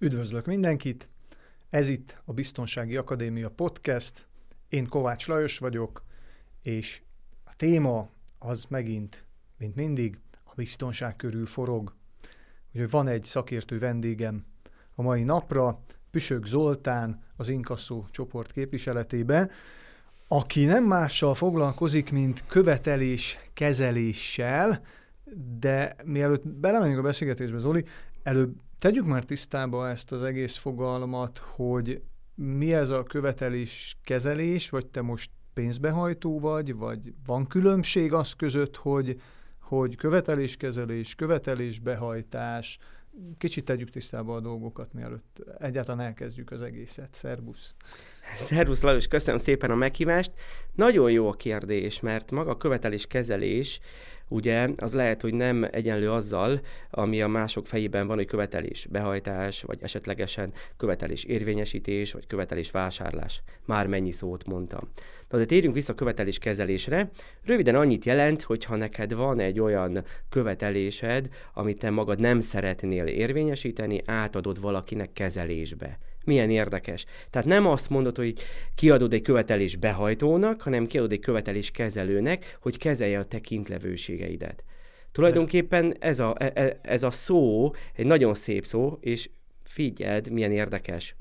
Üdvözlök mindenkit! Ez itt a Biztonsági Akadémia Podcast. Én Kovács Lajos vagyok, és a téma az megint, mint mindig, a biztonság körül forog. Úgyhogy van egy szakértő vendégem a mai napra, Püsök Zoltán az Inkasszó csoport képviseletében, aki nem mással foglalkozik, mint követelés kezeléssel, de mielőtt belemenjünk a beszélgetésbe, Zoli, előbb tegyük már tisztába ezt az egész fogalmat, hogy mi ez a követelés kezelés, vagy te most pénzbehajtó vagy, vagy van különbség az között, hogy, hogy követeléskezelés, követelésbehajtás, kicsit tegyük tisztába a dolgokat, mielőtt egyáltalán elkezdjük az egészet. Szerbusz! Szervusz Lajos, köszönöm szépen a meghívást. Nagyon jó a kérdés, mert maga a követeléskezelés ugye az lehet, hogy nem egyenlő azzal, ami a mások fejében van, hogy követelés behajtás, vagy esetlegesen követelés érvényesítés, vagy követelés vásárlás. Már mennyi szót mondtam. Na de térjünk vissza a követelés kezelésre. Röviden annyit jelent, hogy ha neked van egy olyan követelésed, amit te magad nem szeretnél érvényesíteni, átadod valakinek kezelésbe. Milyen érdekes. Tehát nem azt mondod, hogy kiadod egy követelés behajtónak, hanem kiadod egy követelés kezelőnek, hogy kezelje a te kintlevőségeidet. Tulajdonképpen ez a, e, e, ez a szó egy nagyon szép szó, és figyeld, milyen érdekes.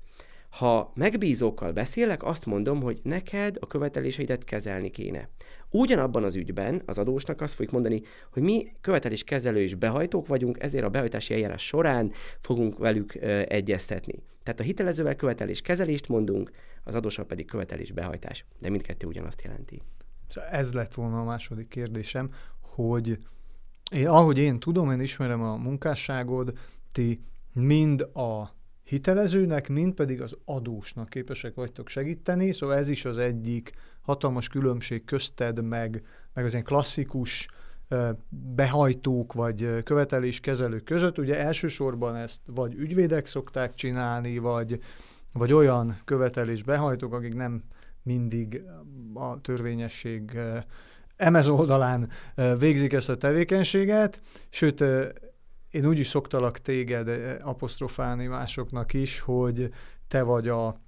Ha megbízókkal beszélek, azt mondom, hogy neked a követeléseidet kezelni kéne. Ugyanabban az ügyben az adósnak azt fogjuk mondani, hogy mi követelés kezelő és behajtók vagyunk, ezért a behajtási eljárás során fogunk velük ö, egyeztetni. Tehát a hitelezővel követelés kezelést mondunk, az adóssal pedig követelés behajtás. De mindkettő ugyanazt jelenti. Szóval ez lett volna a második kérdésem, hogy én, ahogy én tudom, én ismerem a munkásságod, ti mind a hitelezőnek, mind pedig az adósnak képesek vagytok segíteni, szóval ez is az egyik hatalmas különbség közted, meg, meg az ilyen klasszikus behajtók vagy követeléskezelők között. Ugye elsősorban ezt vagy ügyvédek szokták csinálni, vagy, vagy olyan követelés behajtók, akik nem mindig a törvényesség emez oldalán végzik ezt a tevékenységet, sőt, én úgy is szoktalak téged apostrofálni másoknak is, hogy te vagy a,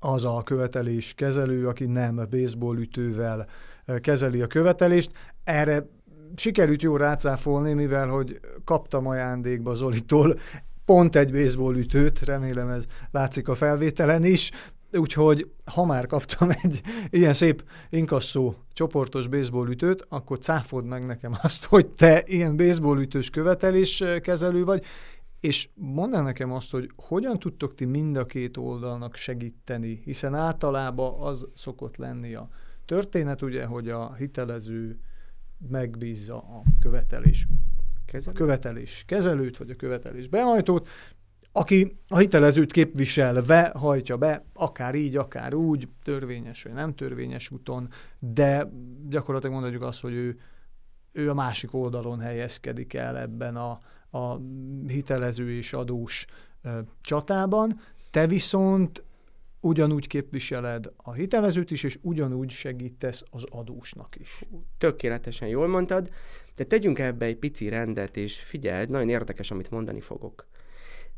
az a követelés kezelő, aki nem baseball ütővel kezeli a követelést. Erre sikerült jó rácáfolni, mivel hogy kaptam ajándékba Zolitól pont egy baseball ütőt, remélem ez látszik a felvételen is, úgyhogy ha már kaptam egy ilyen szép inkasszó csoportos baseball ütőt, akkor cáfod meg nekem azt, hogy te ilyen baseball ütős követelés kezelő vagy, és mondd nekem azt, hogy hogyan tudtok ti mind a két oldalnak segíteni, hiszen általában az szokott lenni a történet, ugye, hogy a hitelező megbízza a követelés Kezelő? követelés kezelőt, vagy a követelés behajtót, aki a hitelezőt képviselve hajtja be, akár így, akár úgy, törvényes vagy nem törvényes úton, de gyakorlatilag mondhatjuk azt, hogy ő, ő a másik oldalon helyezkedik el ebben a, a hitelező és adós csatában. Te viszont ugyanúgy képviseled a hitelezőt is, és ugyanúgy segítesz az adósnak is. Tökéletesen jól mondtad, de tegyünk ebbe egy pici rendet, és figyeld, nagyon érdekes, amit mondani fogok.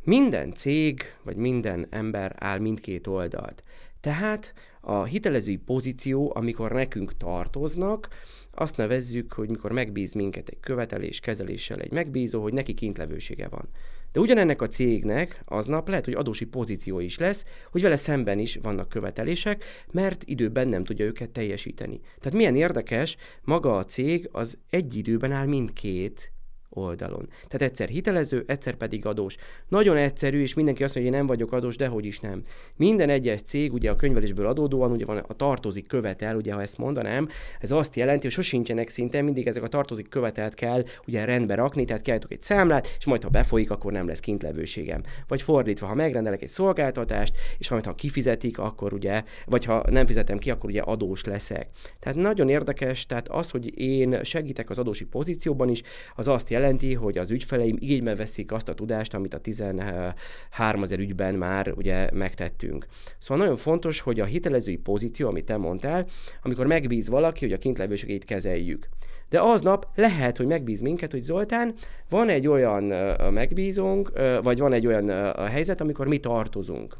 Minden cég, vagy minden ember áll mindkét oldalt. Tehát a hitelezői pozíció, amikor nekünk tartoznak, azt nevezzük, hogy mikor megbíz minket egy követelés kezeléssel egy megbízó, hogy neki kintlevősége van. De ugyanennek a cégnek aznap lehet, hogy adósi pozíció is lesz, hogy vele szemben is vannak követelések, mert időben nem tudja őket teljesíteni. Tehát milyen érdekes, maga a cég az egy időben áll mindkét oldalon. Tehát egyszer hitelező, egyszer pedig adós. Nagyon egyszerű, és mindenki azt mondja, hogy én nem vagyok adós, de hogy is nem. Minden egyes cég, ugye a könyvelésből adódóan, ugye van a tartozik követel, ugye ha ezt mondanám, ez azt jelenti, hogy sosincsenek szinte, mindig ezek a tartozik követelt kell ugye rendbe rakni, tehát kiállítok egy számlát, és majd ha befolyik, akkor nem lesz kintlevőségem. Vagy fordítva, ha megrendelek egy szolgáltatást, és majd ha kifizetik, akkor ugye, vagy ha nem fizetem ki, akkor ugye adós leszek. Tehát nagyon érdekes, tehát az, hogy én segítek az adósi pozícióban is, az azt jelenti, jelenti, hogy az ügyfeleim igénybe veszik azt a tudást, amit a 13 ezer ügyben már ugye megtettünk. Szóval nagyon fontos, hogy a hitelezői pozíció, amit te mondtál, amikor megbíz valaki, hogy a kintlevőségét kezeljük. De aznap lehet, hogy megbíz minket, hogy Zoltán, van egy olyan megbízónk, vagy van egy olyan helyzet, amikor mi tartozunk.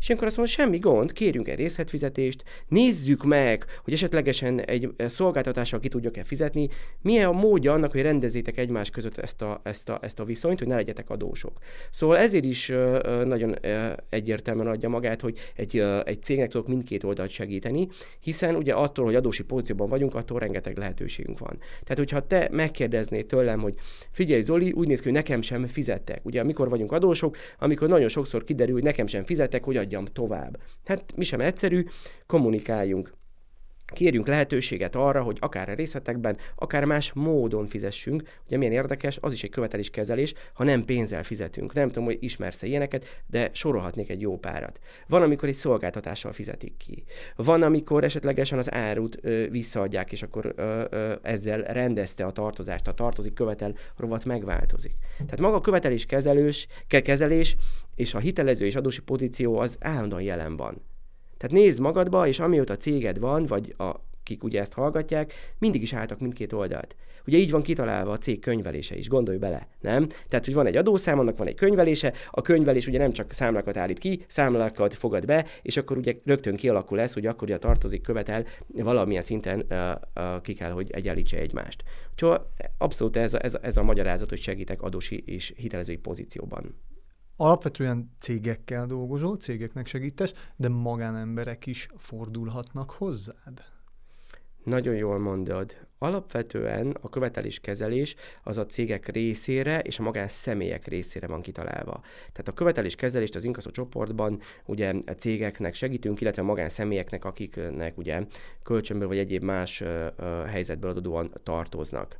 És akkor azt mondom, semmi gond, kérjünk egy részletfizetést, nézzük meg, hogy esetlegesen egy szolgáltatással ki tudjuk-e fizetni, milyen a módja annak, hogy rendezzétek egymás között ezt a, ezt, a, ezt a viszonyt, hogy ne legyetek adósok. Szóval ezért is nagyon egyértelműen adja magát, hogy egy, egy cégnek tudok mindkét oldalt segíteni, hiszen ugye attól, hogy adósi pozícióban vagyunk, attól rengeteg lehetőségünk van. Tehát, hogyha te megkérdeznéd tőlem, hogy figyelj Zoli, úgy néz ki, hogy nekem sem fizettek. Ugye, mikor vagyunk adósok, amikor nagyon sokszor kiderül, hogy nekem sem fizettek, hogy adjam tovább. Hát mi sem egyszerű, kommunikáljunk. Kérjünk lehetőséget arra, hogy akár a részletekben, akár más módon fizessünk. Ugye milyen érdekes, az is egy követeléskezelés, ha nem pénzzel fizetünk. Nem tudom, hogy ismersz-e ilyeneket, de sorolhatnék egy jó párat. Van, amikor egy szolgáltatással fizetik ki. Van, amikor esetlegesen az árut ö, visszaadják, és akkor ö, ö, ezzel rendezte a tartozást. A tartozik, követel, rovat megváltozik. Tehát maga a követelés kezelős, kezelés és a hitelező és adósi pozíció az állandóan jelen van. Tehát nézd magadba, és amióta céged van, vagy a akik ugye ezt hallgatják, mindig is álltak mindkét oldalt. Ugye így van kitalálva a cég könyvelése is, gondolj bele, nem? Tehát, hogy van egy adószám, annak van egy könyvelése, a könyvelés ugye nem csak számlákat állít ki, számlákat fogad be, és akkor ugye rögtön kialakul lesz, hogy akkor ugye tartozik, követel, valamilyen szinten uh, uh, ki kell, hogy egyenlítse egymást. Úgyhogy abszolút ez a, ez, a, ez a magyarázat, hogy segítek adósi és hitelezői pozícióban alapvetően cégekkel dolgozol, cégeknek segítesz, de magánemberek is fordulhatnak hozzád. Nagyon jól mondod. Alapvetően a követeléskezelés az a cégek részére és a magán személyek részére van kitalálva. Tehát a követeléskezelést az inkaszó csoportban ugye a cégeknek segítünk, illetve a magánszemélyeknek, akiknek ugye kölcsönből vagy egyéb más helyzetből adódóan tartoznak.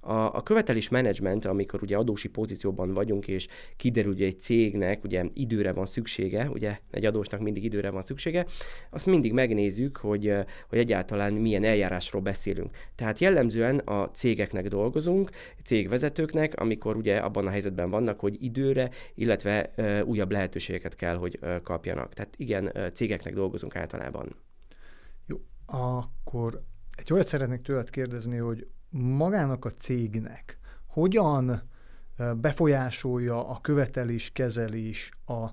A, a követelés menedzsment, amikor ugye adósi pozícióban vagyunk, és kiderül, hogy egy cégnek ugye időre van szüksége, ugye egy adósnak mindig időre van szüksége, azt mindig megnézzük, hogy, hogy egyáltalán milyen eljárásról beszélünk. Tehát jellemzően a cégeknek dolgozunk, cégvezetőknek, amikor ugye abban a helyzetben vannak, hogy időre, illetve uh, újabb lehetőségeket kell, hogy uh, kapjanak. Tehát igen, uh, cégeknek dolgozunk általában. Jó, akkor egy olyat szeretnék tőled kérdezni, hogy magának a cégnek hogyan befolyásolja a követelés kezelés a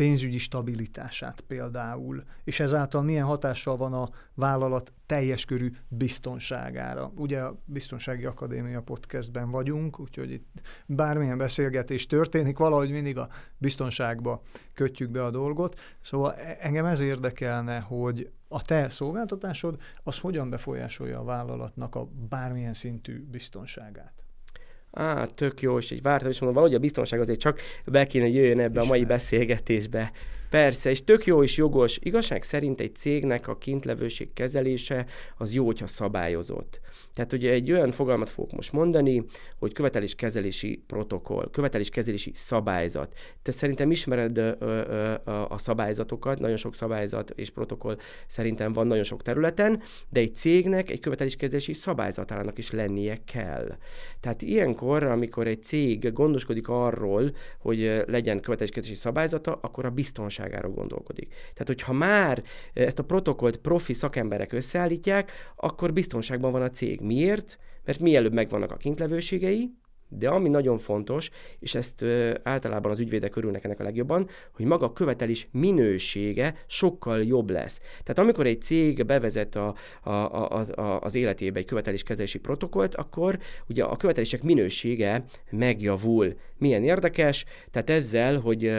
pénzügyi stabilitását például, és ezáltal milyen hatással van a vállalat teljes körű biztonságára. Ugye a Biztonsági Akadémia podcastben vagyunk, úgyhogy itt bármilyen beszélgetés történik, valahogy mindig a biztonságba kötjük be a dolgot. Szóval e- engem ez érdekelne, hogy a te szolgáltatásod az hogyan befolyásolja a vállalatnak a bármilyen szintű biztonságát? Á, tök jó, és így vártam, és mondom, valahogy a biztonság azért csak be kéne jöjjön ebbe Ismer. a mai beszélgetésbe. Persze, és tök jó és jogos. Igazság szerint egy cégnek a kintlevőség kezelése az jó, hogyha szabályozott. Tehát ugye egy olyan fogalmat fogok most mondani, hogy követeléskezelési protokoll, követeléskezelési szabályzat. Te szerintem ismered ö, ö, a szabályzatokat, nagyon sok szabályzat és protokoll szerintem van nagyon sok területen, de egy cégnek egy követeléskezelési szabályzatának is lennie kell. Tehát ilyenkor, amikor egy cég gondoskodik arról, hogy legyen követeléskezelési szabályzata, akkor a biztonságáról gondolkodik. Tehát, hogyha már ezt a protokollt profi szakemberek összeállítják, akkor biztonságban van a cég. Miért? Mert mielőbb megvannak a kintlevőségei, de ami nagyon fontos, és ezt általában az ügyvédek örülnek ennek a legjobban, hogy maga a követelés minősége sokkal jobb lesz. Tehát amikor egy cég bevezet a, a, a, a, az életébe egy követeléskezelési protokollt, akkor ugye a követelések minősége megjavul. Milyen érdekes, tehát ezzel, hogy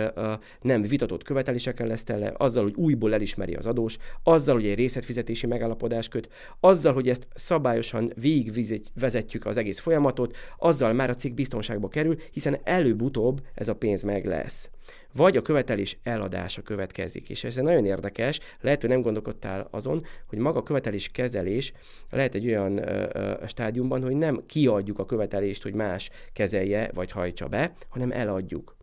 nem vitatott követelésekkel lesz tele, azzal, hogy újból elismeri az adós, azzal, hogy egy részletfizetési megállapodás köt, azzal, hogy ezt szabályosan végigvezetjük az egész folyamatot, azzal már a cég biztonságba kerül, hiszen előbb-utóbb ez a pénz meg lesz. Vagy a követelés eladása következik. És ez nagyon érdekes, lehet, hogy nem gondolkodtál azon, hogy maga a követelés kezelés lehet egy olyan ö, ö, stádiumban, hogy nem kiadjuk a követelést, hogy más kezelje vagy hajtsa be, hanem eladjuk.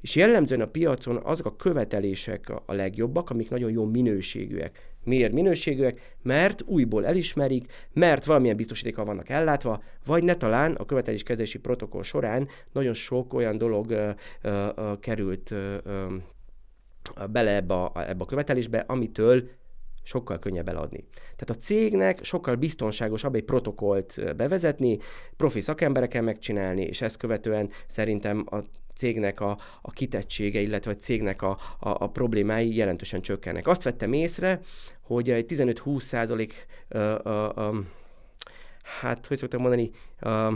És jellemzően a piacon azok a követelések a legjobbak, amik nagyon jó minőségűek. Miért minőségűek? Mert újból elismerik, mert valamilyen biztosítékkal vannak ellátva, vagy ne talán a követeléskezési protokoll során nagyon sok olyan dolog ö, ö, ö, került ö, ö, bele ebbe a, ebbe a követelésbe, amitől sokkal könnyebb eladni. Tehát a cégnek sokkal biztonságosabb egy protokollt bevezetni, profi szakembereken megcsinálni, és ezt követően szerintem a cégnek a, a kitettsége, illetve a cégnek a, a, a problémái jelentősen csökkennek. Azt vettem észre, hogy egy 15-20 százalék, hát hogy szoktam mondani, uh,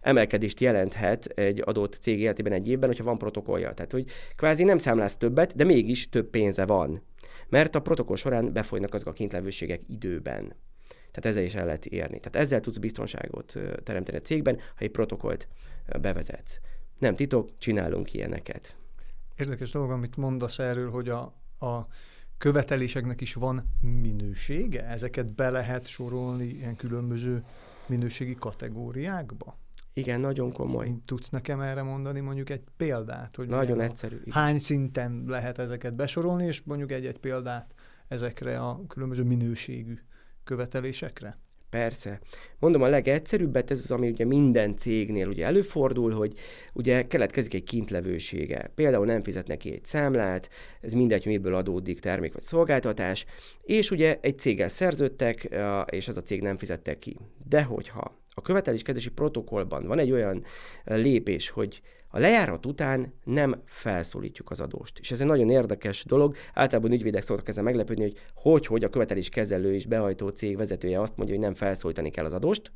emelkedést jelenthet egy adott cég életében egy évben, hogyha van protokollja. Tehát, hogy kvázi nem számlász többet, de mégis több pénze van. Mert a protokoll során befolynak azok a kintlevőségek időben. Tehát ezzel is el lehet érni. Tehát ezzel tudsz biztonságot teremteni a cégben, ha egy protokollt bevezetsz. Nem titok, csinálunk ilyeneket. Érdekes dolog, amit mondasz erről, hogy a, a követeléseknek is van minősége? Ezeket be lehet sorolni ilyen különböző minőségi kategóriákba? Igen, nagyon komoly. Tudsz nekem erre mondani mondjuk egy példát? Hogy nagyon egyszerű. Igen. Hány szinten lehet ezeket besorolni, és mondjuk egy-egy példát ezekre a különböző minőségű követelésekre? Persze. Mondom, a legegyszerűbbet, ez az, ami ugye minden cégnél ugye előfordul, hogy ugye keletkezik egy kintlevősége. Például nem fizet neki egy számlát, ez mindegy, miből adódik termék vagy szolgáltatás, és ugye egy céggel szerződtek, és az a cég nem fizette ki. De hogyha a követeléskezési protokollban van egy olyan lépés, hogy a lejárat után nem felszólítjuk az adóst. És ez egy nagyon érdekes dolog. Általában ügyvédek szoktak ezzel meglepődni, hogy hogy, hogy a követelés kezelő és behajtó cég vezetője azt mondja, hogy nem felszólítani kell az adóst,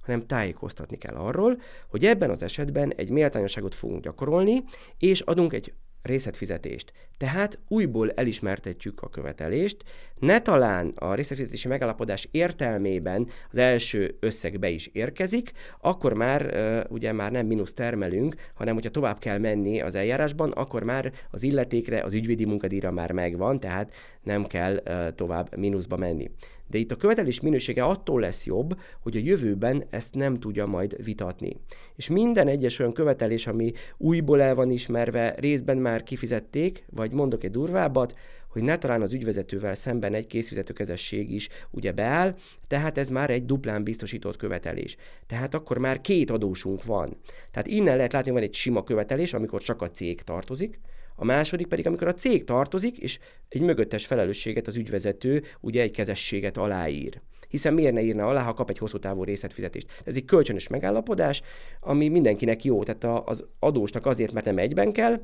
hanem tájékoztatni kell arról, hogy ebben az esetben egy méltányosságot fogunk gyakorolni, és adunk egy részletfizetést. Tehát újból elismertetjük a követelést, ne talán a részletfizetési megállapodás értelmében az első összeg be is érkezik, akkor már ugye már nem mínusz termelünk, hanem hogyha tovább kell menni az eljárásban, akkor már az illetékre, az ügyvédi munkadíjra már megvan, tehát nem kell tovább mínuszba menni. De itt a követelés minősége attól lesz jobb, hogy a jövőben ezt nem tudja majd vitatni. És minden egyes olyan követelés, ami újból el van ismerve, részben már kifizették, vagy mondok egy durvábbat, hogy ne talán az ügyvezetővel szemben egy készfizetőkezesség is ugye beáll, tehát ez már egy duplán biztosított követelés. Tehát akkor már két adósunk van. Tehát innen lehet látni, van egy sima követelés, amikor csak a cég tartozik, a második pedig, amikor a cég tartozik, és egy mögöttes felelősséget az ügyvezető ugye egy kezességet aláír. Hiszen miért ne írna alá, ha kap egy hosszú távú részletfizetést? Ez egy kölcsönös megállapodás, ami mindenkinek jó. Tehát az adósnak azért, mert nem egyben kell,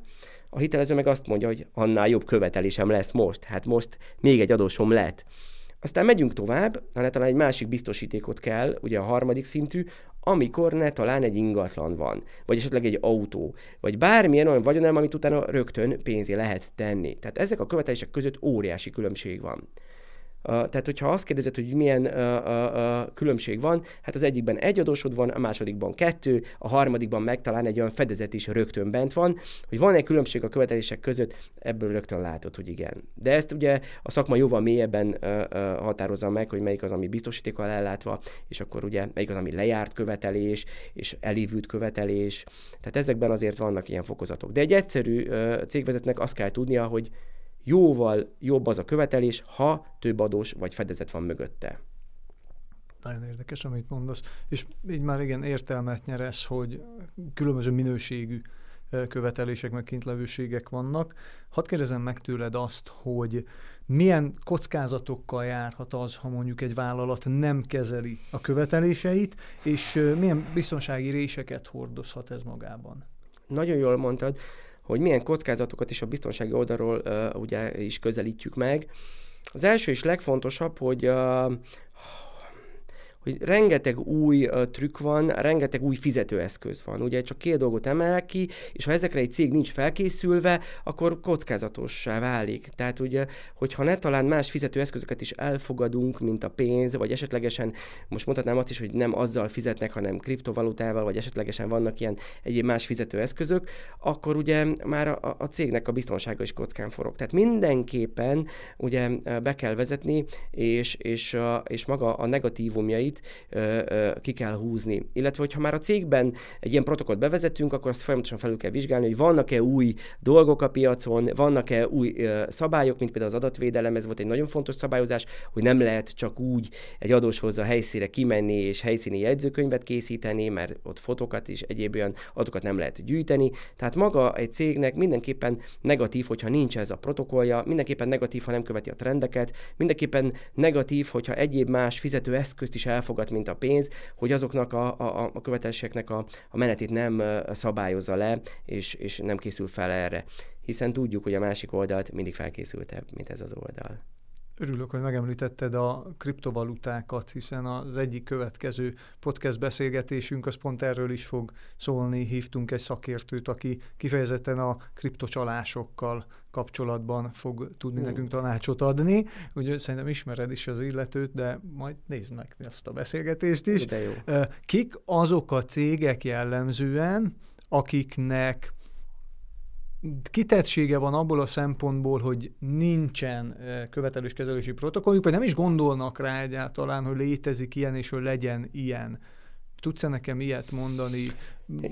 a hitelező meg azt mondja, hogy annál jobb követelésem lesz most. Hát most még egy adósom lett. Aztán megyünk tovább, hanem talán egy másik biztosítékot kell, ugye a harmadik szintű, amikor ne talán egy ingatlan van, vagy esetleg egy autó, vagy bármilyen olyan vagyonelm, amit utána rögtön pénzé lehet tenni. Tehát ezek a követelések között óriási különbség van. Tehát, hogyha azt kérdezed, hogy milyen különbség van, hát az egyikben egy adósod van, a másodikban kettő, a harmadikban meg talán egy olyan fedezet is rögtön bent van, hogy van-e különbség a követelések között, ebből rögtön látod, hogy igen. De ezt ugye a szakma jóval mélyebben határozza meg, hogy melyik az, ami biztosítékkal ellátva, és akkor ugye melyik az, ami lejárt követelés, és elévült követelés. Tehát ezekben azért vannak ilyen fokozatok. De egy egyszerű cégvezetnek azt kell tudnia, hogy jóval jobb az a követelés, ha több adós vagy fedezet van mögötte. Nagyon érdekes, amit mondasz. És így már igen értelmet nyer ez, hogy különböző minőségű követelések, meg kintlevőségek vannak. Hadd kérdezem meg tőled azt, hogy milyen kockázatokkal járhat az, ha mondjuk egy vállalat nem kezeli a követeléseit, és milyen biztonsági réseket hordozhat ez magában? Nagyon jól mondtad hogy milyen kockázatokat is a biztonsági oldalról uh, ugye is közelítjük meg. Az első és legfontosabb, hogy uh, hogy rengeteg új trükk van, rengeteg új fizetőeszköz van. Ugye csak két dolgot emelek ki, és ha ezekre egy cég nincs felkészülve, akkor kockázatossá válik. Tehát ugye, hogyha ne talán más fizetőeszközöket is elfogadunk, mint a pénz, vagy esetlegesen, most mondhatnám azt is, hogy nem azzal fizetnek, hanem kriptovalutával, vagy esetlegesen vannak ilyen egyéb más fizetőeszközök, akkor ugye már a, a cégnek a biztonsága is kockán forog. Tehát mindenképpen ugye be kell vezetni, és, és, és maga a negatívumjait határait ki kell húzni. Illetve, hogyha már a cégben egy ilyen protokollt bevezetünk, akkor azt folyamatosan felül kell vizsgálni, hogy vannak-e új dolgok a piacon, vannak-e új szabályok, mint például az adatvédelem, ez volt egy nagyon fontos szabályozás, hogy nem lehet csak úgy egy adóshoz a helyszíre kimenni és helyszíni jegyzőkönyvet készíteni, mert ott fotókat is, egyéb olyan adatokat nem lehet gyűjteni. Tehát maga egy cégnek mindenképpen negatív, hogyha nincs ez a protokollja, mindenképpen negatív, ha nem követi a trendeket, mindenképpen negatív, hogyha egyéb más fizető eszközt is elfogad, mint a pénz, hogy azoknak a, a, a követelségeknek a, a menetét nem szabályozza le, és, és nem készül fel erre. Hiszen tudjuk, hogy a másik oldalt mindig felkészültebb, mint ez az oldal. Örülök, hogy megemlítetted a kriptovalutákat, hiszen az egyik következő podcast beszélgetésünk az pont erről is fog szólni. Hívtunk egy szakértőt, aki kifejezetten a kriptocsalásokkal kapcsolatban fog tudni uh. nekünk tanácsot adni. Úgyhogy szerintem ismered is az illetőt, de majd nézd meg ezt a beszélgetést is. De jó. Kik azok a cégek jellemzően, akiknek kitettsége van abból a szempontból, hogy nincsen követelős kezelési protokolljuk, vagy nem is gondolnak rá egyáltalán, hogy létezik ilyen, és hogy legyen ilyen. Tudsz-e nekem ilyet mondani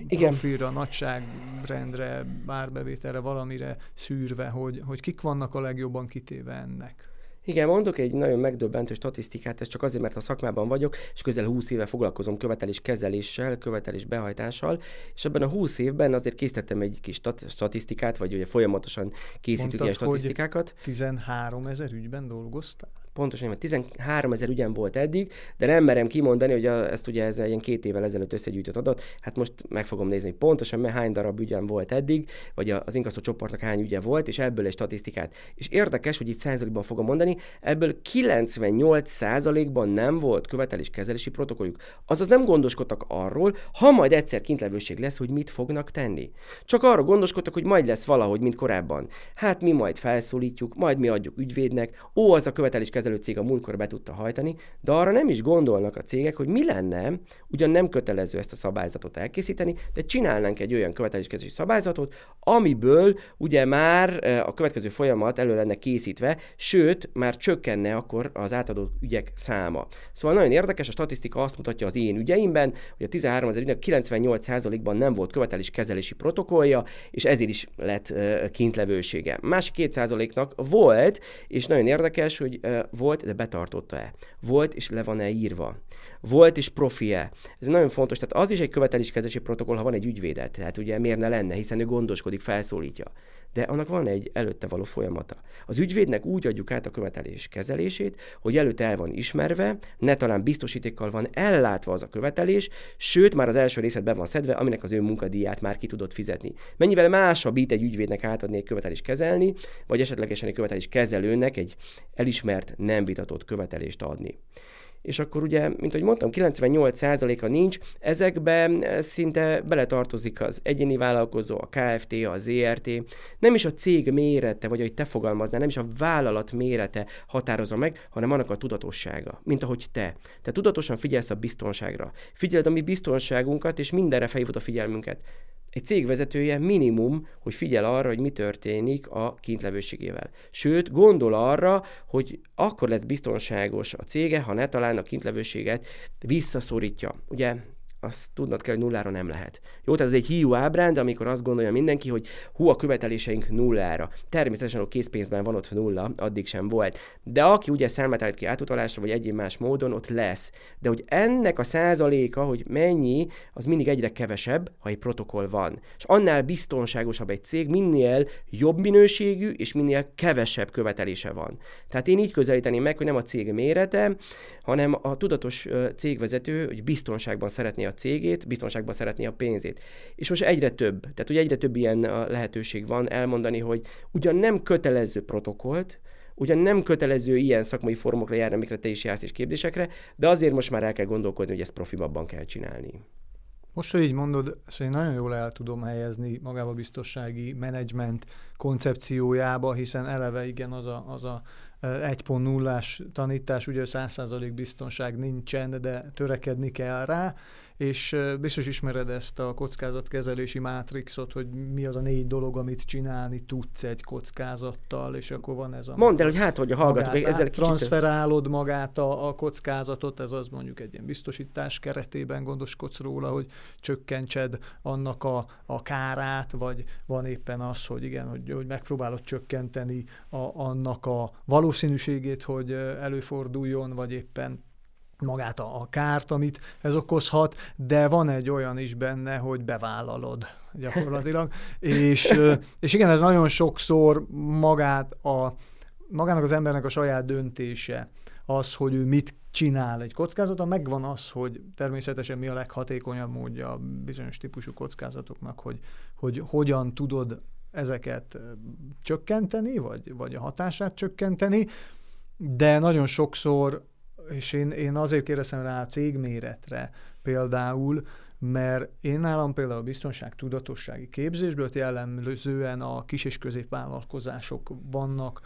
Igen. profilra, nagyságrendre, bárbevételre, valamire szűrve, hogy, hogy kik vannak a legjobban kitéve ennek? Igen, mondok egy nagyon megdöbbentő statisztikát, ez csak azért, mert a szakmában vagyok, és közel 20 éve foglalkozom követelés kezeléssel, követelés behajtással, és ebben a 20 évben azért készítettem egy kis statisztikát, vagy ugye folyamatosan készítünk ilyen statisztikákat. 13 ezer ügyben dolgoztál? Pontosan, mert 13 ezer ügyen volt eddig, de nem merem kimondani, hogy a, ezt ugye ez ilyen két évvel ezelőtt összegyűjtött adat, hát most meg fogom nézni, hogy pontosan hány darab ügyen volt eddig, vagy az inkasztó csoportnak hány ügye volt, és ebből egy statisztikát. És érdekes, hogy itt százalékban fogom mondani, ebből 98 százalékban nem volt követelés kezelési protokolljuk. Azaz nem gondoskodtak arról, ha majd egyszer kintlevőség lesz, hogy mit fognak tenni. Csak arra gondoskodtak, hogy majd lesz valahogy, mint korábban. Hát mi majd felszólítjuk, majd mi adjuk ügyvédnek, ó, az a követelés cég a múltkor be tudta hajtani, de arra nem is gondolnak a cégek, hogy mi lenne, ugyan nem kötelező ezt a szabályzatot elkészíteni, de csinálnánk egy olyan követeléskezési szabályzatot, amiből ugye már a következő folyamat elő lenne készítve, sőt, már csökkenne akkor az átadott ügyek száma. Szóval nagyon érdekes, a statisztika azt mutatja az én ügyeimben, hogy a 13 ezer ügynek 98%-ban nem volt követelés kezelési protokollja, és ezért is lett kintlevősége. Másik 2%-nak volt, és nagyon érdekes, hogy volt, de betartotta-e? Volt, és le van-e írva? Volt, és profi-e? Ez nagyon fontos. Tehát az is egy követeléskezési protokoll, ha van egy ügyvédet. Tehát ugye miért ne lenne, hiszen ő gondoskodik, felszólítja. De annak van egy előtte való folyamata. Az ügyvédnek úgy adjuk át a követelés kezelését, hogy előtte el van ismerve, ne talán biztosítékkal van ellátva az a követelés, sőt, már az első részet be van szedve, aminek az ő munkadíját már ki tudott fizetni. Mennyivel másabb itt egy ügyvédnek átadni egy követelés kezelni, vagy esetlegesen egy követelés kezelőnek egy elismert, nem vitatott követelést adni és akkor ugye, mint ahogy mondtam, 98%-a nincs, ezekbe eh, szinte beletartozik az egyéni vállalkozó, a KFT, a ZRT, nem is a cég mérete, vagy ahogy te fogalmaznál, nem is a vállalat mérete határozza meg, hanem annak a tudatossága, mint ahogy te. Te tudatosan figyelsz a biztonságra. Figyeld a mi biztonságunkat, és mindenre felhívod a figyelmünket. Egy cég vezetője minimum, hogy figyel arra, hogy mi történik a kintlevőségével. Sőt, gondol arra, hogy akkor lesz biztonságos a cége, ha ne talán a kintlevőséget visszaszorítja. Ugye azt tudnod kell, hogy nullára nem lehet. Jó, tehát ez egy hiú ábránd, amikor azt gondolja mindenki, hogy hú, a követeléseink nullára. Természetesen a készpénzben van ott nulla, addig sem volt. De aki ugye számát állít ki átutalásra, vagy egyéb más módon, ott lesz. De hogy ennek a százaléka, hogy mennyi, az mindig egyre kevesebb, ha egy protokoll van. És annál biztonságosabb egy cég, minél jobb minőségű, és minél kevesebb követelése van. Tehát én így közelíteném meg, hogy nem a cég mérete, hanem a tudatos cégvezető, hogy biztonságban szeretné a cégét, biztonságban szeretné a pénzét. És most egyre több, tehát ugye egyre több ilyen lehetőség van elmondani, hogy ugyan nem kötelező protokollt, ugyan nem kötelező ilyen szakmai formokra járni, amikre te is jársz és kérdésekre, de azért most már el kell gondolkodni, hogy ezt profibabban kell csinálni. Most, hogy így mondod, én nagyon jól el tudom helyezni magába biztonsági menedzsment koncepciójába, hiszen eleve igen az a, az a 1.0-ás tanítás, ugye 100% biztonság nincsen, de törekedni kell rá, és biztos ismered ezt a kockázatkezelési mátrixot, hogy mi az a négy dolog, amit csinálni tudsz egy kockázattal, és akkor van ez a... Mondd el, hogy hát, hogy a hallgatók ezzel kicsit... Transferálod magát a, a kockázatot, ez az mondjuk egy ilyen biztosítás keretében gondoskodsz róla, hogy csökkentsed annak a, a kárát, vagy van éppen az, hogy igen, hogy, hogy megpróbálod csökkenteni a, annak a valószínűségét, hogy előforduljon, vagy éppen magát a, a kárt, amit ez okozhat, de van egy olyan is benne, hogy bevállalod gyakorlatilag. és, és igen, ez nagyon sokszor magát a, magának az embernek a saját döntése az, hogy ő mit csinál egy kockázaton, megvan az, hogy természetesen mi a leghatékonyabb módja a bizonyos típusú kockázatoknak, hogy, hogy hogyan tudod ezeket csökkenteni, vagy, vagy a hatását csökkenteni, de nagyon sokszor és én, én azért kérdezem rá a cégméretre például, mert én nálam például a biztonság tudatossági képzésből jellemzően a kis és középvállalkozások vannak,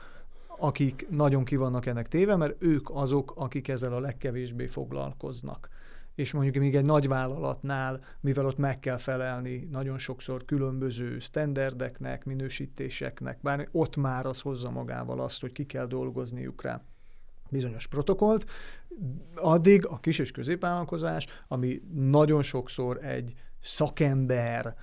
akik nagyon kivannak ennek téve, mert ők azok, akik ezzel a legkevésbé foglalkoznak. És mondjuk még egy nagy vállalatnál, mivel ott meg kell felelni nagyon sokszor különböző standardeknek, minősítéseknek, bár ott már az hozza magával azt, hogy ki kell dolgozniuk rá bizonyos protokollt, addig a kis és középvállalkozás, ami nagyon sokszor egy szakember,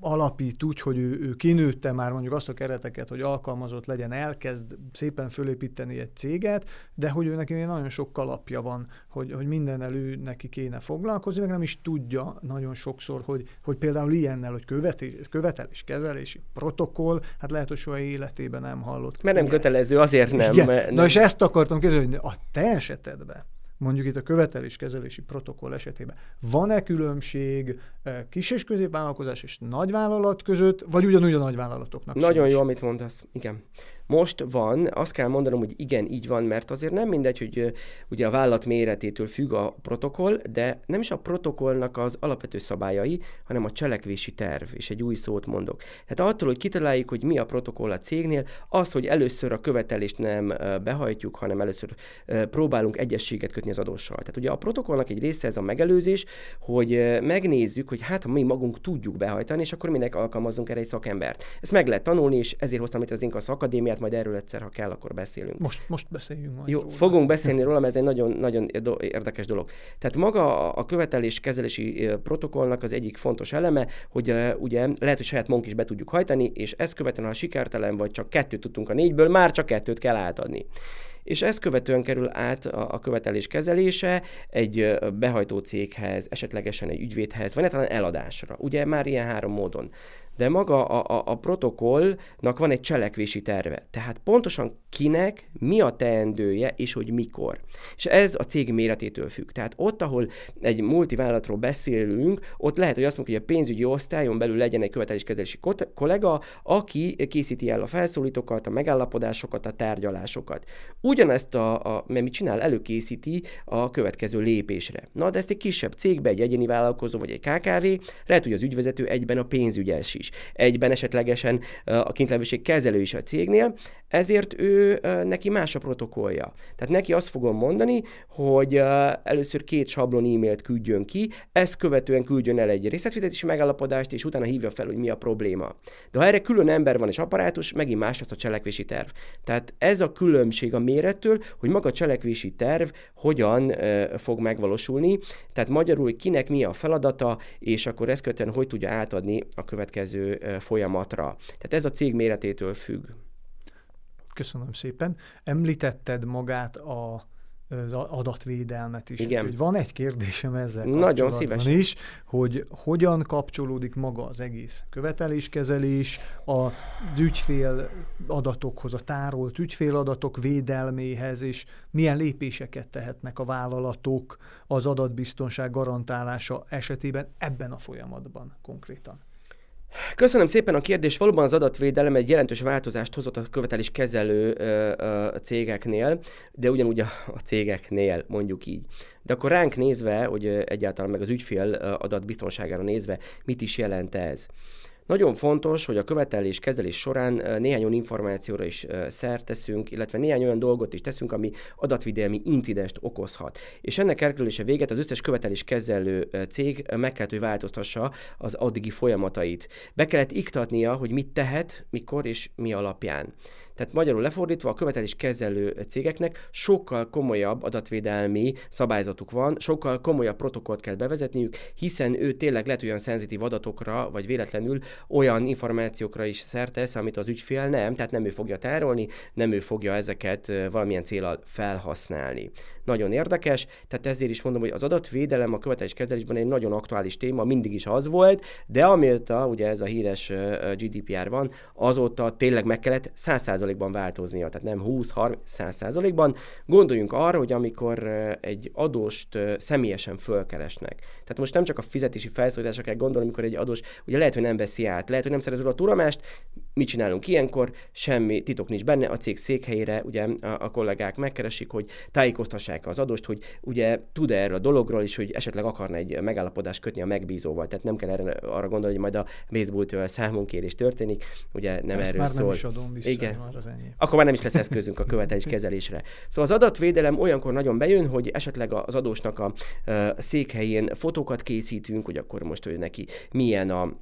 alapít úgy, hogy ő, ő kinőtte már mondjuk azt a kereteket, hogy alkalmazott legyen, elkezd szépen fölépíteni egy céget, de hogy ő neki még nagyon sok kalapja van, hogy, hogy minden elő neki kéne foglalkozni, meg nem is tudja nagyon sokszor, hogy, hogy például ilyennel, hogy követés, követelés, kezelési protokoll, hát lehet, hogy soha életében nem hallott. Mert nem ilyen. kötelező, azért nem. Igen. nem. Na és ezt akartam kérdezni, hogy a te esetedben, mondjuk itt a követeléskezelési protokoll esetében. Van-e különbség eh, kis és középvállalkozás és nagyvállalat között, vagy ugyanúgy a nagyvállalatoknak? Nagyon jó, amit mondasz. Igen. Most van, azt kell mondanom, hogy igen, így van, mert azért nem mindegy, hogy ugye a vállalat méretétől függ a protokoll, de nem is a protokollnak az alapvető szabályai, hanem a cselekvési terv, és egy új szót mondok. Tehát attól, hogy kitaláljuk, hogy mi a protokoll a cégnél, az, hogy először a követelést nem behajtjuk, hanem először próbálunk egyességet kötni az adóssal. Tehát ugye a protokollnak egy része ez a megelőzés, hogy megnézzük, hogy hát ha mi magunk tudjuk behajtani, és akkor minek alkalmazunk erre egy szakembert. Ezt meg lehet tanulni, és ezért hoztam itt az Inkasz Akadémiát, lehet majd erről egyszer, ha kell, akkor beszélünk. Most, most beszéljünk majd Jó, róla. fogunk beszélni róla, mert ez egy nagyon, nagyon érdekes dolog. Tehát maga a követelés kezelési protokollnak az egyik fontos eleme, hogy ugye lehet, hogy saját magunk is be tudjuk hajtani, és ezt követően, ha sikertelen vagy csak kettőt tudtunk a négyből, már csak kettőt kell átadni és ezt követően kerül át a, a követelés kezelése egy behajtó céghez, esetlegesen egy ügyvédhez, vagy talán eladásra. Ugye már ilyen három módon de maga a, a, a protokollnak van egy cselekvési terve. Tehát pontosan kinek, mi a teendője, és hogy mikor. És ez a cég méretétől függ. Tehát ott, ahol egy multivállalatról beszélünk, ott lehet, hogy azt mondjuk, hogy a pénzügyi osztályon belül legyen egy követeléskezelési kollega, aki készíti el a felszólítókat, a megállapodásokat, a tárgyalásokat. Ugyanezt a, a mert mit csinál, előkészíti a következő lépésre. Na, de ezt egy kisebb cégbe, egy egyéni vállalkozó vagy egy KKV, lehet, hogy az ügyvezető egyben a pénzügyes is, egyben esetlegesen a kintlevőség kezelő is a cégnél, ezért ő neki más a protokollja. Tehát neki azt fogom mondani, hogy először két sablon e-mailt küldjön ki, ezt követően küldjön el egy részletfizetési megállapodást, és utána hívja fel, hogy mi a probléma. De ha erre külön ember van és apparátus, megint más lesz a cselekvési terv. Tehát ez a különbség a mérettől, hogy maga a cselekvési terv hogyan fog megvalósulni, tehát magyarul kinek mi a feladata, és akkor ezt követően hogy tudja átadni a következő folyamatra. Tehát ez a cég méretétől függ. Köszönöm szépen. Említetted magát a az adatvédelmet is. Igen. Úgyhogy van egy kérdésem ezzel Nagyon szíves. is, hogy hogyan kapcsolódik maga az egész követeléskezelés a ügyfél adatokhoz, a tárolt ügyféladatok védelméhez, és milyen lépéseket tehetnek a vállalatok az adatbiztonság garantálása esetében ebben a folyamatban konkrétan. Köszönöm szépen a kérdést. Valóban az adatvédelem egy jelentős változást hozott a követelés kezelő cégeknél, de ugyanúgy a, a cégeknél, mondjuk így. De akkor ránk nézve, hogy egyáltalán meg az ügyfél adat biztonságára nézve, mit is jelent ez? Nagyon fontos, hogy a követelés kezelés során néhány olyan információra is szert teszünk, illetve néhány olyan dolgot is teszünk, ami adatvidelmi incidenst okozhat. És ennek elkerülése véget az összes követelés kezelő cég meg kellett, hogy változtassa az addigi folyamatait. Be kellett iktatnia, hogy mit tehet, mikor és mi alapján. Tehát magyarul lefordítva a követelés kezelő cégeknek sokkal komolyabb adatvédelmi szabályzatuk van, sokkal komolyabb protokollt kell bevezetniük, hiszen ő tényleg lehet olyan szenzitív adatokra, vagy véletlenül olyan információkra is szertesz, amit az ügyfél nem, tehát nem ő fogja tárolni, nem ő fogja ezeket valamilyen célral felhasználni nagyon érdekes, tehát ezért is mondom, hogy az adatvédelem a követelés kezelésben egy nagyon aktuális téma, mindig is az volt, de amióta ugye ez a híres GDPR van, azóta tényleg meg kellett 100%-ban változnia, tehát nem 20-30-100%-ban. Gondoljunk arra, hogy amikor egy adóst személyesen fölkeresnek, tehát most nem csak a fizetési felszólításra kell gondolni, amikor egy adós, ugye lehet, hogy nem veszi át, lehet, hogy nem szerez a tudomást, mit csinálunk ilyenkor, semmi titok nincs benne, a cég székhelyére ugye a, a kollégák megkeresik, hogy tájékoztassák az adóst, hogy ugye tud-e erről a dologról is, hogy esetleg akarna egy megállapodást kötni a megbízóval. Tehát nem kell erre, arra gondolni, hogy majd a baseballtől számonkérés történik. Ugye nem Ezt erről már szól. nem is adom vissza, Igen. már az ennyi. Akkor már nem is lesz eszközünk a követelés kezelésre. Szóval az adatvédelem olyankor nagyon bejön, hogy esetleg az adósnak a, a székhelyén fotókat készítünk, hogy akkor most hogy neki milyen a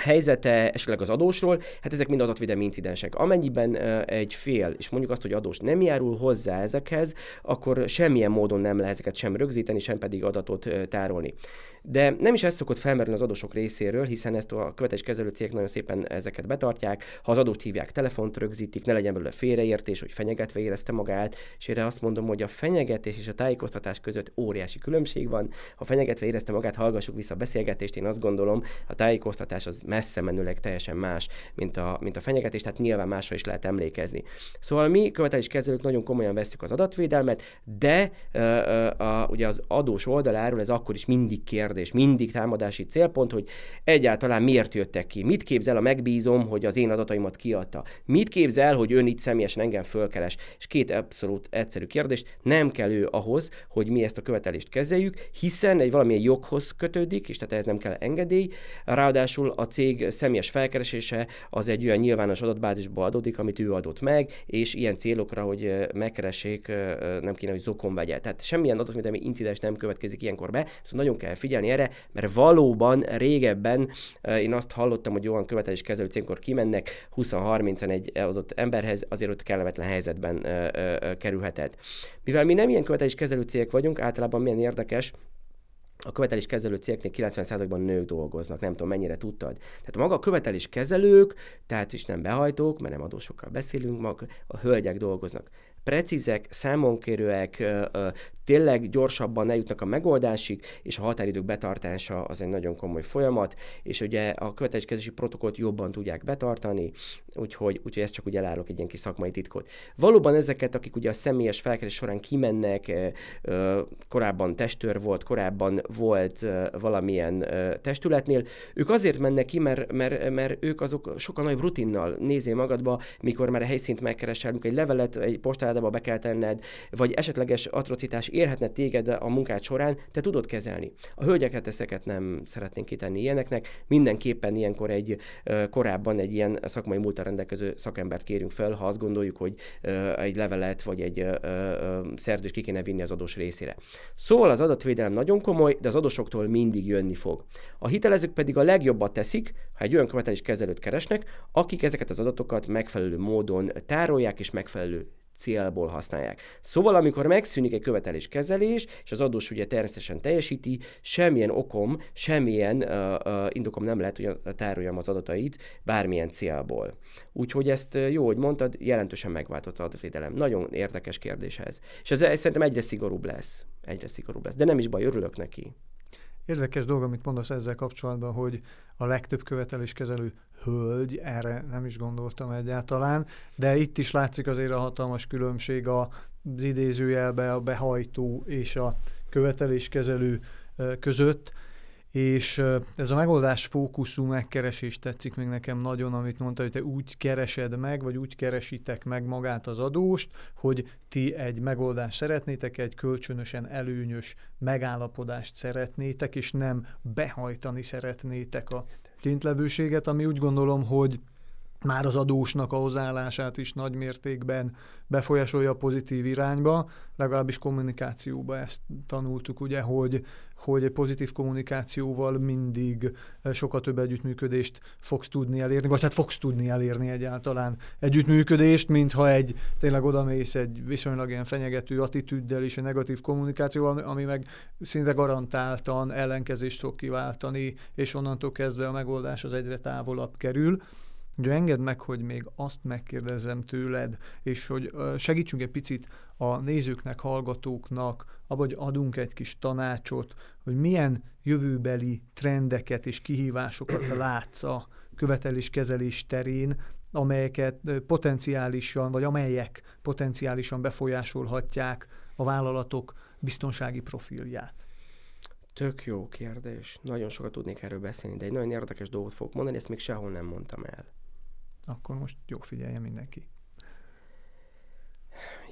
helyzete, esetleg az adósról, hát ezek mind adatvédelmi incidensek. Amennyiben egy fél, és mondjuk azt, hogy adós nem járul hozzá ezekhez, akkor semmilyen módon nem lehet ezeket sem rögzíteni, sem pedig adatot tárolni. De nem is ez szokott felmerülni az adósok részéről, hiszen ezt a követéskezelő cégek nagyon szépen ezeket betartják. Ha az adóst hívják, telefont rögzítik, ne legyen belőle félreértés, hogy fenyegetve érezte magát, és erre azt mondom, hogy a fenyegetés és a tájékoztatás között óriási különbség van. Ha fenyegetve érezte magát, hallgassuk vissza a beszélgetést, én azt gondolom, a tájékoztatás az messze menőleg teljesen más, mint a, mint a fenyegetés, tehát nyilván másra is lehet emlékezni. Szóval mi követeléskezelők nagyon komolyan veszük az adatvédelmet, de uh, uh, ugye az adós oldaláról ez akkor is mindig kérdés, mindig támadási célpont, hogy egyáltalán miért jöttek ki, mit képzel a megbízom, hogy az én adataimat kiadta, mit képzel, hogy ön itt személyesen engem fölkeres, és két abszolút egyszerű kérdés, nem kell ő ahhoz, hogy mi ezt a követelést kezeljük, hiszen egy valamilyen joghoz kötődik, és tehát ez nem kell engedély, ráadásul a cég személyes felkeresése az egy olyan nyilvános adatbázisba adódik, amit ő adott meg, és ilyen célokra, hogy megkeressék, nem kéne, hogy zokon vegye. Tehát semmilyen adatvédelmi incidens nem következik ilyenkor be, szóval nagyon kell figyelni erre, mert valóban régebben én azt hallottam, hogy olyan követelés kezelő cégkor kimennek 20-30-en egy adott emberhez, azért ott kellemetlen helyzetben kerülhetett. Mivel mi nem ilyen követelés kezelő cégek vagyunk, általában milyen érdekes, a követelés kezelő cégeknél 90%-ban nők dolgoznak, nem tudom mennyire tudtad. Tehát maga a követelés kezelők, tehát is nem behajtók, mert nem adósokkal beszélünk, maga a hölgyek dolgoznak precízek, számonkérőek, tényleg gyorsabban eljutnak a megoldásig, és a határidők betartása az egy nagyon komoly folyamat, és ugye a követeléskezési protokollt jobban tudják betartani, úgyhogy, úgyhogy ezt csak úgy elárulok egy ilyen kis szakmai titkot. Valóban ezeket, akik ugye a személyes felkeres során kimennek, korábban testőr volt, korábban volt valamilyen testületnél, ők azért mennek ki, mert, mert, mert ők azok sokkal nagyobb rutinnal nézé magadba, mikor már a helyszínt megkeresel, mikor egy levelet egy postádába be kell tenned, vagy esetleges atrocitás érhetne téged a munkád során, te tudod kezelni. A hölgyeket ezeket nem szeretnénk kitenni ilyeneknek, mindenképpen ilyenkor egy korábban egy ilyen szakmai múltal rendelkező szakembert kérünk fel, ha azt gondoljuk, hogy egy levelet vagy egy szerződést ki kéne vinni az adós részére. Szóval az adatvédelem nagyon komoly, de az adósoktól mindig jönni fog. A hitelezők pedig a legjobbat teszik, ha egy olyan követelés kezelőt keresnek, akik ezeket az adatokat megfelelő módon tárolják és megfelelő célból használják. Szóval, amikor megszűnik egy követelés kezelés, és az adós ugye természetesen teljesíti, semmilyen okom, semmilyen uh, uh, indokom nem lehet, hogy tároljam az adatait bármilyen célból. Úgyhogy ezt jó, hogy mondtad, jelentősen megváltozott az adatvédelem. Nagyon érdekes kérdés ez. És ez, ez szerintem egyre szigorúbb lesz. Egyre szigorúbb lesz. De nem is baj, örülök neki. Érdekes dolog, amit mondasz ezzel kapcsolatban, hogy a legtöbb követeléskezelő hölgy, erre nem is gondoltam egyáltalán, de itt is látszik azért a hatalmas különbség az idézőjelbe a behajtó és a követeléskezelő között, és ez a megoldás fókuszú megkeresés tetszik még nekem nagyon, amit mondta, hogy te úgy keresed meg, vagy úgy keresitek meg magát az adóst, hogy ti egy megoldást szeretnétek, egy kölcsönösen előnyös megállapodást szeretnétek, és nem behajtani szeretnétek a téntlevőséget, ami úgy gondolom, hogy már az adósnak a hozzáállását is nagy mértékben befolyásolja a pozitív irányba, legalábbis kommunikációba ezt tanultuk, ugye, hogy, hogy egy pozitív kommunikációval mindig sokkal több együttműködést fogsz tudni elérni, vagy hát fogsz tudni elérni egyáltalán együttműködést, mintha egy tényleg odamész egy viszonylag ilyen fenyegető attitűddel és egy negatív kommunikációval, ami meg szinte garantáltan ellenkezést fog kiváltani, és onnantól kezdve a megoldás az egyre távolabb kerül. Ugye engedd meg, hogy még azt megkérdezzem tőled, és hogy segítsünk egy picit a nézőknek, hallgatóknak, abban, hogy adunk egy kis tanácsot, hogy milyen jövőbeli trendeket és kihívásokat látsz a követeléskezelés terén, amelyeket potenciálisan, vagy amelyek potenciálisan befolyásolhatják a vállalatok biztonsági profilját. Tök jó kérdés. Nagyon sokat tudnék erről beszélni, de egy nagyon érdekes dolgot fogok mondani, ezt még sehol nem mondtam el akkor most jó figyelje mindenki.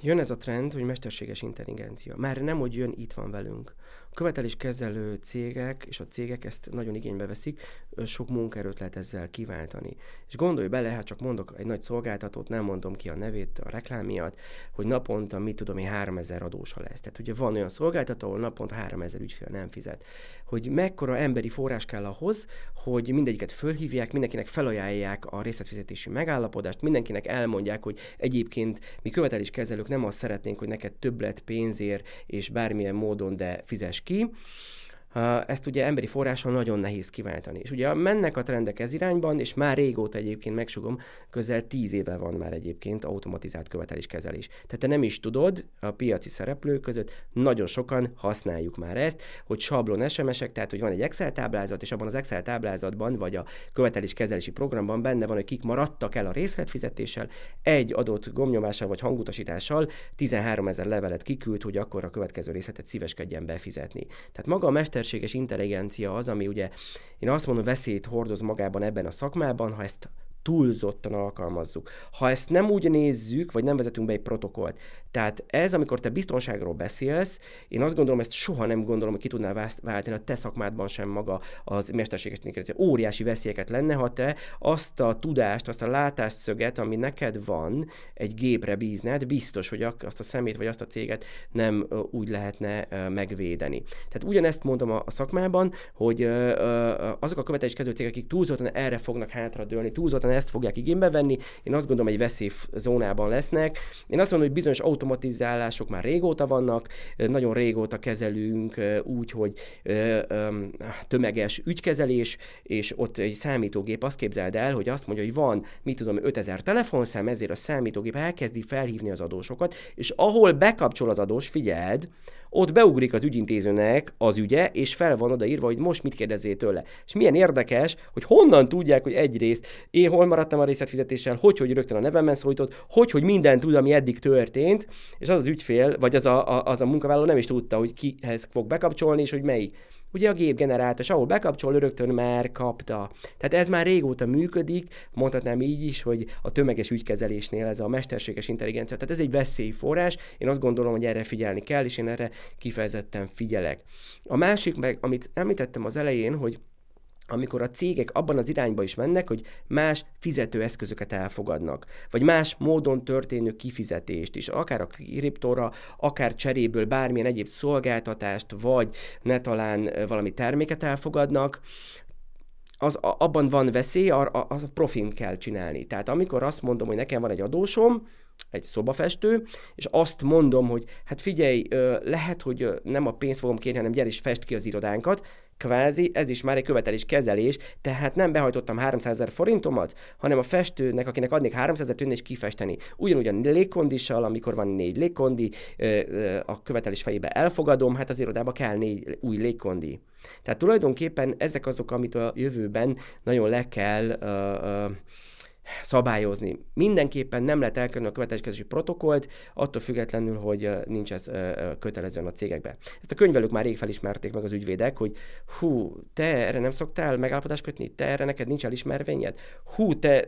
Jön ez a trend, hogy mesterséges intelligencia. Már nem, hogy jön, itt van velünk követeléskezelő cégek, és a cégek ezt nagyon igénybe veszik, sok munkaerőt lehet ezzel kiváltani. És gondolj bele, hát csak mondok egy nagy szolgáltatót, nem mondom ki a nevét a reklám miatt, hogy naponta, mit tudom én, 3000 adósa lesz. Tehát ugye van olyan szolgáltató, ahol naponta 3000 ügyfél nem fizet. Hogy mekkora emberi forrás kell ahhoz, hogy mindegyiket fölhívják, mindenkinek felajánlják a részletfizetési megállapodást, mindenkinek elmondják, hogy egyébként mi követeléskezelők nem azt szeretnénk, hogy neked többlet pénzért és bármilyen módon, de fizes ki, ezt ugye emberi forrással nagyon nehéz kiváltani. És ugye mennek a trendek ez irányban, és már régóta egyébként megsugom, közel tíz éve van már egyébként automatizált követeléskezelés. Tehát te nem is tudod, a piaci szereplők között nagyon sokan használjuk már ezt, hogy sablon SMS-ek, tehát hogy van egy Excel táblázat, és abban az Excel táblázatban, vagy a követeléskezelési programban benne van, hogy kik maradtak el a részletfizetéssel, egy adott gomnyomással vagy hangutasítással 13 ezer levelet kiküld, hogy akkor a következő részletet szíveskedjen befizetni. Tehát maga a mester mesterséges intelligencia az, ami ugye én azt mondom, veszélyt hordoz magában ebben a szakmában, ha ezt túlzottan alkalmazzuk. Ha ezt nem úgy nézzük, vagy nem vezetünk be egy protokollt. Tehát ez, amikor te biztonságról beszélsz, én azt gondolom, ezt soha nem gondolom, hogy ki tudnál váltani a te szakmádban sem maga az mesterséges intelligencia. Óriási veszélyeket lenne, ha te azt a tudást, azt a látásszöget, ami neked van, egy gépre bízned, biztos, hogy azt a szemét vagy azt a céget nem úgy lehetne megvédeni. Tehát ugyanezt mondom a szakmában, hogy azok a követeléskező cégek, akik túlzottan erre fognak hátradőlni, túlzottan ezt fogják igénybe venni. Én azt gondolom, egy veszélyzónában lesznek. Én azt mondom, hogy bizonyos automatizálások már régóta vannak, nagyon régóta kezelünk úgy, hogy tömeges ügykezelés, és ott egy számítógép azt képzeld el, hogy azt mondja, hogy van, mit tudom, 5000 telefonszám, ezért a számítógép elkezdi felhívni az adósokat, és ahol bekapcsol az adós, figyeld, ott beugrik az ügyintézőnek az ügye, és fel van odaírva, hogy most mit kérdezzél tőle. És milyen érdekes, hogy honnan tudják, hogy egyrészt én hol maradtam a részletfizetéssel, hogy, hogy rögtön a nevemben szólított, hogy, hogy minden tud, ami eddig történt, és az az ügyfél, vagy az a, a, az a munkavállaló nem is tudta, hogy kihez fog bekapcsolni, és hogy melyik. Ugye a gép generálta, és ahol bekapcsol, rögtön már kapta. Tehát ez már régóta működik, mondhatnám így is, hogy a tömeges ügykezelésnél ez a mesterséges intelligencia. Tehát ez egy veszélyforrás, én azt gondolom, hogy erre figyelni kell, és én erre kifejezetten figyelek. A másik meg, amit említettem az elején, hogy amikor a cégek abban az irányba is mennek, hogy más fizetőeszközöket elfogadnak, vagy más módon történő kifizetést is, akár a kriptóra, akár cseréből bármilyen egyéb szolgáltatást, vagy ne talán valami terméket elfogadnak, az, abban van veszély, az a profin kell csinálni. Tehát amikor azt mondom, hogy nekem van egy adósom, egy szobafestő, és azt mondom, hogy hát figyelj, lehet, hogy nem a pénzt fogom kérni, hanem gyere is fest ki az irodánkat, kvázi ez is már egy követelés kezelés, tehát nem behajtottam 300 ezer forintomat, hanem a festőnek, akinek adnék 300 ezer és kifesteni. Ugyanúgy a légkondissal, amikor van négy légkondi, a követelés fejébe elfogadom, hát az irodába kell négy új légkondi. Tehát tulajdonképpen ezek azok, amit a jövőben nagyon le kell uh, uh, szabályozni. Mindenképpen nem lehet elkerülni a követeléskezési protokollt, attól függetlenül, hogy nincs ez kötelezően a cégekbe. Ezt a könyvelők már rég felismerték meg az ügyvédek, hogy hú, te erre nem szoktál megállapodást kötni, te erre neked nincs elismervényed, hú, te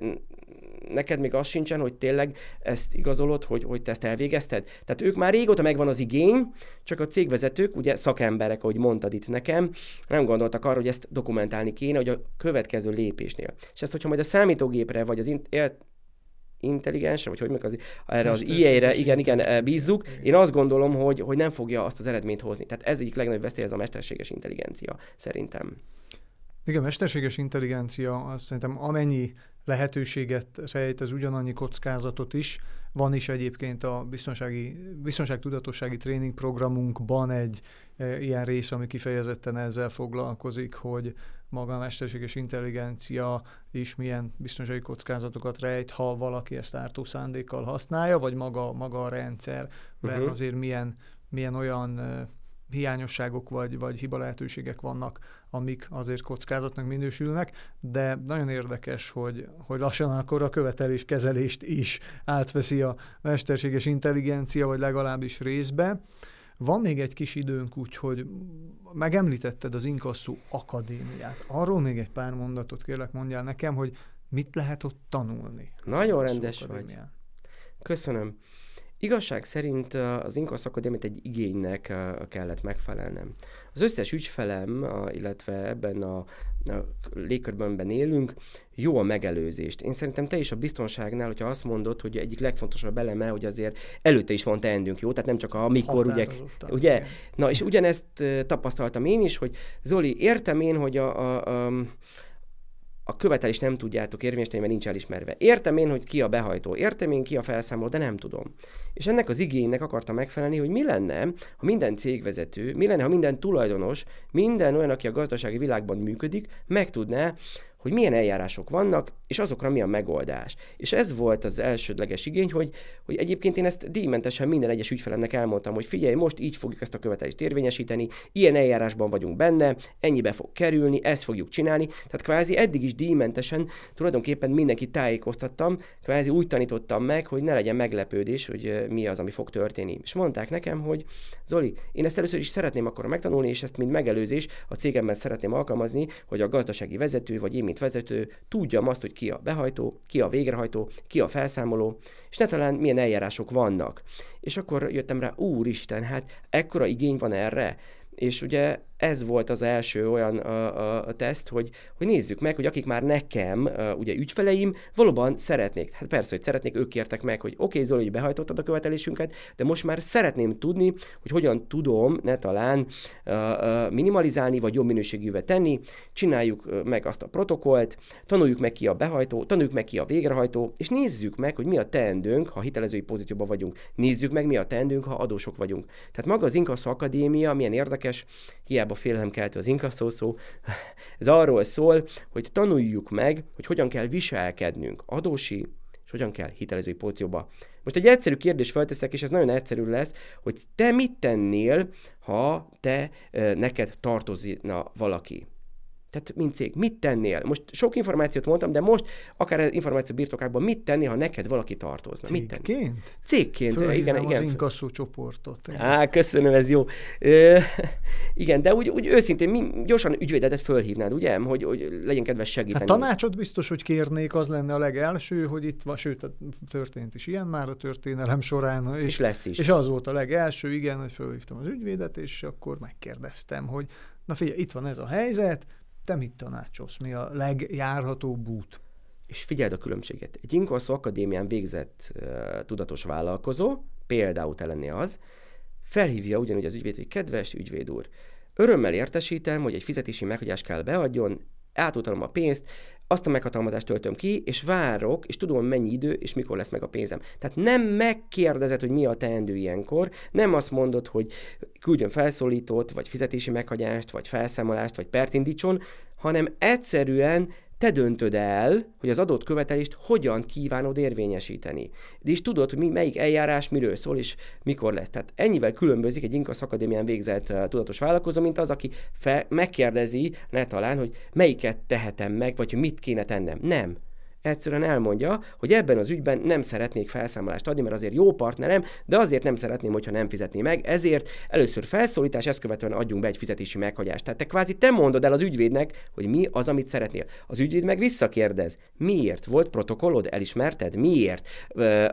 neked még az sincsen, hogy tényleg ezt igazolod, hogy, hogy te ezt elvégezted. Tehát ők már régóta megvan az igény, csak a cégvezetők, ugye szakemberek, ahogy mondtad itt nekem, nem gondoltak arra, hogy ezt dokumentálni kéne, hogy a következő lépésnél. És ezt, hogyha majd a számítógépre, vagy az in- intelligensre, vagy hogy meg az, erre az IA-re, igen, igen, bízzuk, én azt gondolom, hogy, hogy nem fogja azt az eredményt hozni. Tehát ez egyik legnagyobb veszély, ez a mesterséges intelligencia, szerintem. Igen, mesterséges intelligencia, azt szerintem amennyi lehetőséget rejt, az ugyanannyi kockázatot is. Van is egyébként a biztonsági, biztonságtudatossági tréningprogramunkban egy e, ilyen rész, ami kifejezetten ezzel foglalkozik, hogy maga a mesterséges intelligencia is milyen biztonsági kockázatokat rejt, ha valaki ezt ártó szándékkal használja, vagy maga, maga a rendszer, mert uh-huh. azért milyen, milyen olyan e, hiányosságok vagy, vagy hiba lehetőségek vannak, amik azért kockázatnak minősülnek, de nagyon érdekes, hogy, hogy lassan akkor a követelés kezelést is átveszi a mesterséges intelligencia, vagy legalábbis részbe. Van még egy kis időnk, úgyhogy megemlítetted az Inkasszú Akadémiát. Arról még egy pár mondatot kérlek mondjál nekem, hogy mit lehet ott tanulni. Nagyon rendes vagy. Köszönöm. Igazság szerint az Inkasz Akadémiát egy igénynek kellett megfelelnem. Az összes ügyfelem, illetve ebben a, a légkörben élünk, jó a megelőzést. Én szerintem te is a biztonságnál, hogyha azt mondod, hogy egyik legfontosabb eleme, hogy azért előtte is van teendünk, jó? Tehát nem csak amikor, ugye, ugye? Na, és ugyanezt tapasztaltam én is, hogy Zoli, értem én, hogy a, a, a a követelést nem tudjátok érvényesíteni, mert nincs elismerve. Értem én, hogy ki a behajtó, értem én, ki a felszámoló, de nem tudom. És ennek az igénynek akartam megfelelni, hogy mi lenne, ha minden cégvezető, mi lenne, ha minden tulajdonos, minden olyan, aki a gazdasági világban működik, meg tudná hogy milyen eljárások vannak, és azokra mi a megoldás. És ez volt az elsődleges igény, hogy, hogy egyébként én ezt díjmentesen minden egyes ügyfelemnek elmondtam, hogy figyelj, most így fogjuk ezt a követelést érvényesíteni, ilyen eljárásban vagyunk benne, ennyibe fog kerülni, ezt fogjuk csinálni. Tehát kvázi eddig is díjmentesen tulajdonképpen mindenkit tájékoztattam, kvázi úgy tanítottam meg, hogy ne legyen meglepődés, hogy mi az, ami fog történni. És mondták nekem, hogy Zoli, én ezt először is szeretném akkor megtanulni, és ezt mind megelőzés a cégemben szeretném alkalmazni, hogy a gazdasági vezető, vagy én, mint vezető, tudjam azt, hogy ki a behajtó, ki a végrehajtó, ki a felszámoló, és ne talán milyen eljárások vannak. És akkor jöttem rá, úristen, hát ekkora igény van erre, és ugye ez volt az első olyan a, a, a teszt, hogy, hogy nézzük meg, hogy akik már nekem, a, ugye ügyfeleim, valóban szeretnék. Hát persze, hogy szeretnék, ők kértek meg, hogy oké, okay, Zoli, hogy behajtottad a követelésünket, de most már szeretném tudni, hogy hogyan tudom ne talán a, a, minimalizálni, vagy jobb minőségűvé tenni, csináljuk meg azt a protokollt, tanuljuk meg ki a behajtó, tanuljuk meg ki a végrehajtó, és nézzük meg, hogy mi a teendőnk, ha hitelezői pozícióban vagyunk. Nézzük meg, mi a teendőnk, ha adósok vagyunk. Tehát maga az Inkasszó Akadémia milyen érdekes, hiába hiába keltő az inkasszó szó, ez arról szól, hogy tanuljuk meg, hogy hogyan kell viselkednünk adósi, és hogyan kell hitelezői pozícióba. Most egy egyszerű kérdés felteszek, és ez nagyon egyszerű lesz, hogy te mit tennél, ha te neked tartozna valaki. Tehát, mint cég, mit tennél? Most sok információt mondtam, de most akár információ birtokában mit tenni, ha neked valaki tartozna? Cégként? Mit tenni? Cégként? Fölhívnám igen, igen. az inkasszó csoportot. Á, köszönöm, ez jó. Ö, igen, de úgy, úgy őszintén mi gyorsan ügyvédetet fölhívnád, ugye? Hogy, hogy legyen kedves segíteni. Hát tanácsot biztos, hogy kérnék, az lenne a legelső, hogy itt van, sőt, történt is ilyen már a történelem során. És, és lesz is. És az volt a legelső, igen, hogy fölhívtam az ügyvédet, és akkor megkérdeztem, hogy na figyelj, itt van ez a helyzet, te mit tanácsolsz? Mi a legjárhatóbb út? És figyeld a különbséget. Egy Inkosz Akadémián végzett uh, tudatos vállalkozó, például te lenni az, felhívja ugyanúgy az ügyvéd, hogy kedves ügyvéd úr, örömmel értesítem, hogy egy fizetési meghagyást kell beadjon, átutalom a pénzt, azt a meghatalmazást töltöm ki, és várok, és tudom, mennyi idő, és mikor lesz meg a pénzem. Tehát nem megkérdezed, hogy mi a teendő ilyenkor, nem azt mondod, hogy küldjön felszólítót, vagy fizetési meghagyást, vagy felszámolást, vagy pert indítson, hanem egyszerűen te döntöd el, hogy az adott követelést hogyan kívánod érvényesíteni. De is tudod, hogy mi, melyik eljárás miről szól, és mikor lesz. Tehát ennyivel különbözik egy Inkasz Akadémián végzett uh, tudatos vállalkozó, mint az, aki fe, megkérdezi, ne talán, hogy melyiket tehetem meg, vagy hogy mit kéne tennem. Nem. Egyszerűen elmondja, hogy ebben az ügyben nem szeretnék felszámolást adni, mert azért jó partnerem, de azért nem szeretném, hogyha nem fizetné meg, ezért először felszólítás, ezt követően adjunk be egy fizetési meghagyást. Tehát te kvázi te mondod el az ügyvédnek, hogy mi az, amit szeretnél. Az ügyvéd meg visszakérdez, miért volt protokollod, elismerted, miért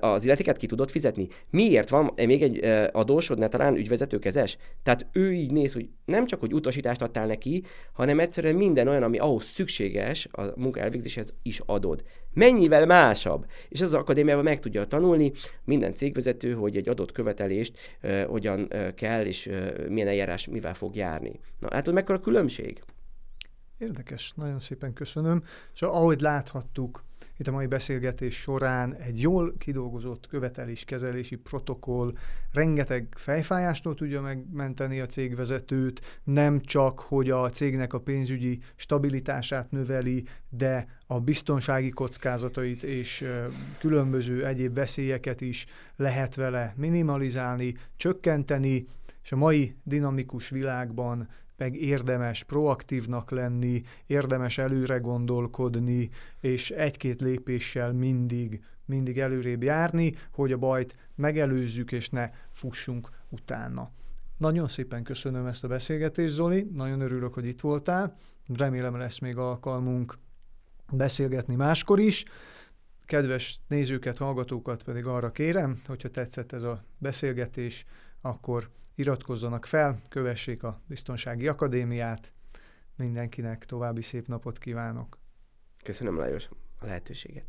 az illetéket ki tudod fizetni, miért van még egy adósod, ne talán ügyvezetőkezes. Tehát ő így néz, hogy nem csak, hogy utasítást adtál neki, hanem egyszerűen minden olyan, ami ahhoz szükséges a munka elvégzéshez is adod. Mennyivel másabb. És az akadémiában meg tudja tanulni minden cégvezető, hogy egy adott követelést uh, hogyan uh, kell, és uh, milyen eljárás mivel fog járni. Na, látod, mekkora különbség? Érdekes, nagyon szépen köszönöm. És ahogy láthattuk, itt a mai beszélgetés során egy jól kidolgozott követeléskezelési protokoll rengeteg fejfájástól tudja megmenteni a cégvezetőt, nem csak, hogy a cégnek a pénzügyi stabilitását növeli, de a biztonsági kockázatait és különböző egyéb veszélyeket is lehet vele minimalizálni, csökkenteni, és a mai dinamikus világban meg érdemes proaktívnak lenni, érdemes előre gondolkodni, és egy-két lépéssel mindig, mindig előrébb járni, hogy a bajt megelőzzük, és ne fussunk utána. Nagyon szépen köszönöm ezt a beszélgetést, Zoli, nagyon örülök, hogy itt voltál, remélem lesz még alkalmunk beszélgetni máskor is. Kedves nézőket, hallgatókat pedig arra kérem, hogyha tetszett ez a beszélgetés, akkor iratkozzanak fel, kövessék a Biztonsági Akadémiát. Mindenkinek további szép napot kívánok. Köszönöm, Lajos, a lehetőséget.